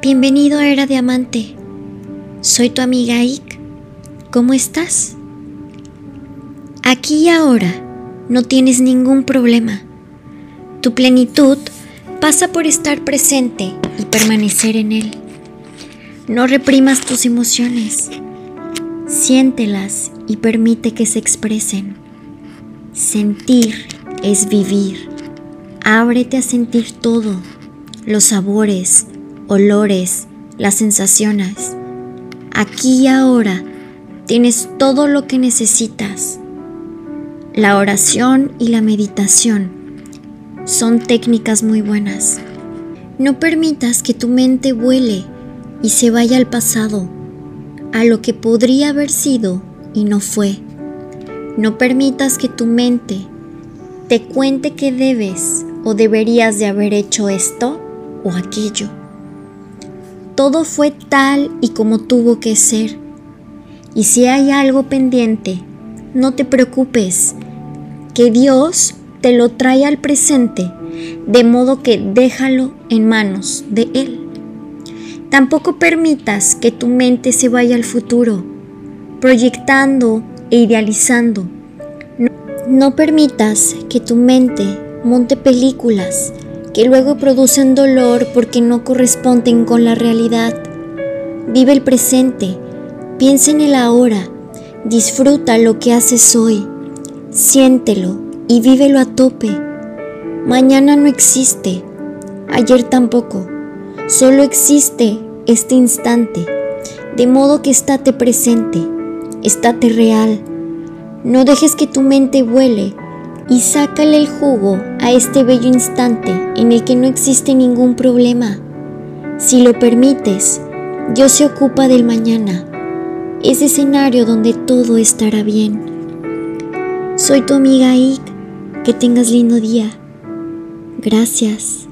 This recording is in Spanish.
Bienvenido a Era Diamante. Soy tu amiga Ik. ¿Cómo estás? Aquí y ahora no tienes ningún problema. Tu plenitud pasa por estar presente y permanecer en él. No reprimas tus emociones. Siéntelas y permite que se expresen. Sentir es vivir. Ábrete a sentir todo, los sabores, olores, las sensaciones. Aquí y ahora tienes todo lo que necesitas. La oración y la meditación son técnicas muy buenas. No permitas que tu mente vuele y se vaya al pasado, a lo que podría haber sido y no fue. No permitas que tu mente te cuente que debes o deberías de haber hecho esto o aquello. Todo fue tal y como tuvo que ser. Y si hay algo pendiente, no te preocupes, que Dios te lo trae al presente, de modo que déjalo en manos de Él. Tampoco permitas que tu mente se vaya al futuro, proyectando e idealizando. No, no permitas que tu mente monte películas que luego producen dolor porque no corresponden con la realidad. Vive el presente, piensa en el ahora, disfruta lo que haces hoy, siéntelo y vívelo a tope. Mañana no existe, ayer tampoco, solo existe este instante, de modo que estate presente, estate real. No dejes que tu mente vuele y sácale el jugo a este bello instante en el que no existe ningún problema. Si lo permites, Dios se ocupa del mañana, ese escenario donde todo estará bien. Soy tu amiga Ike, que tengas lindo día. Gracias.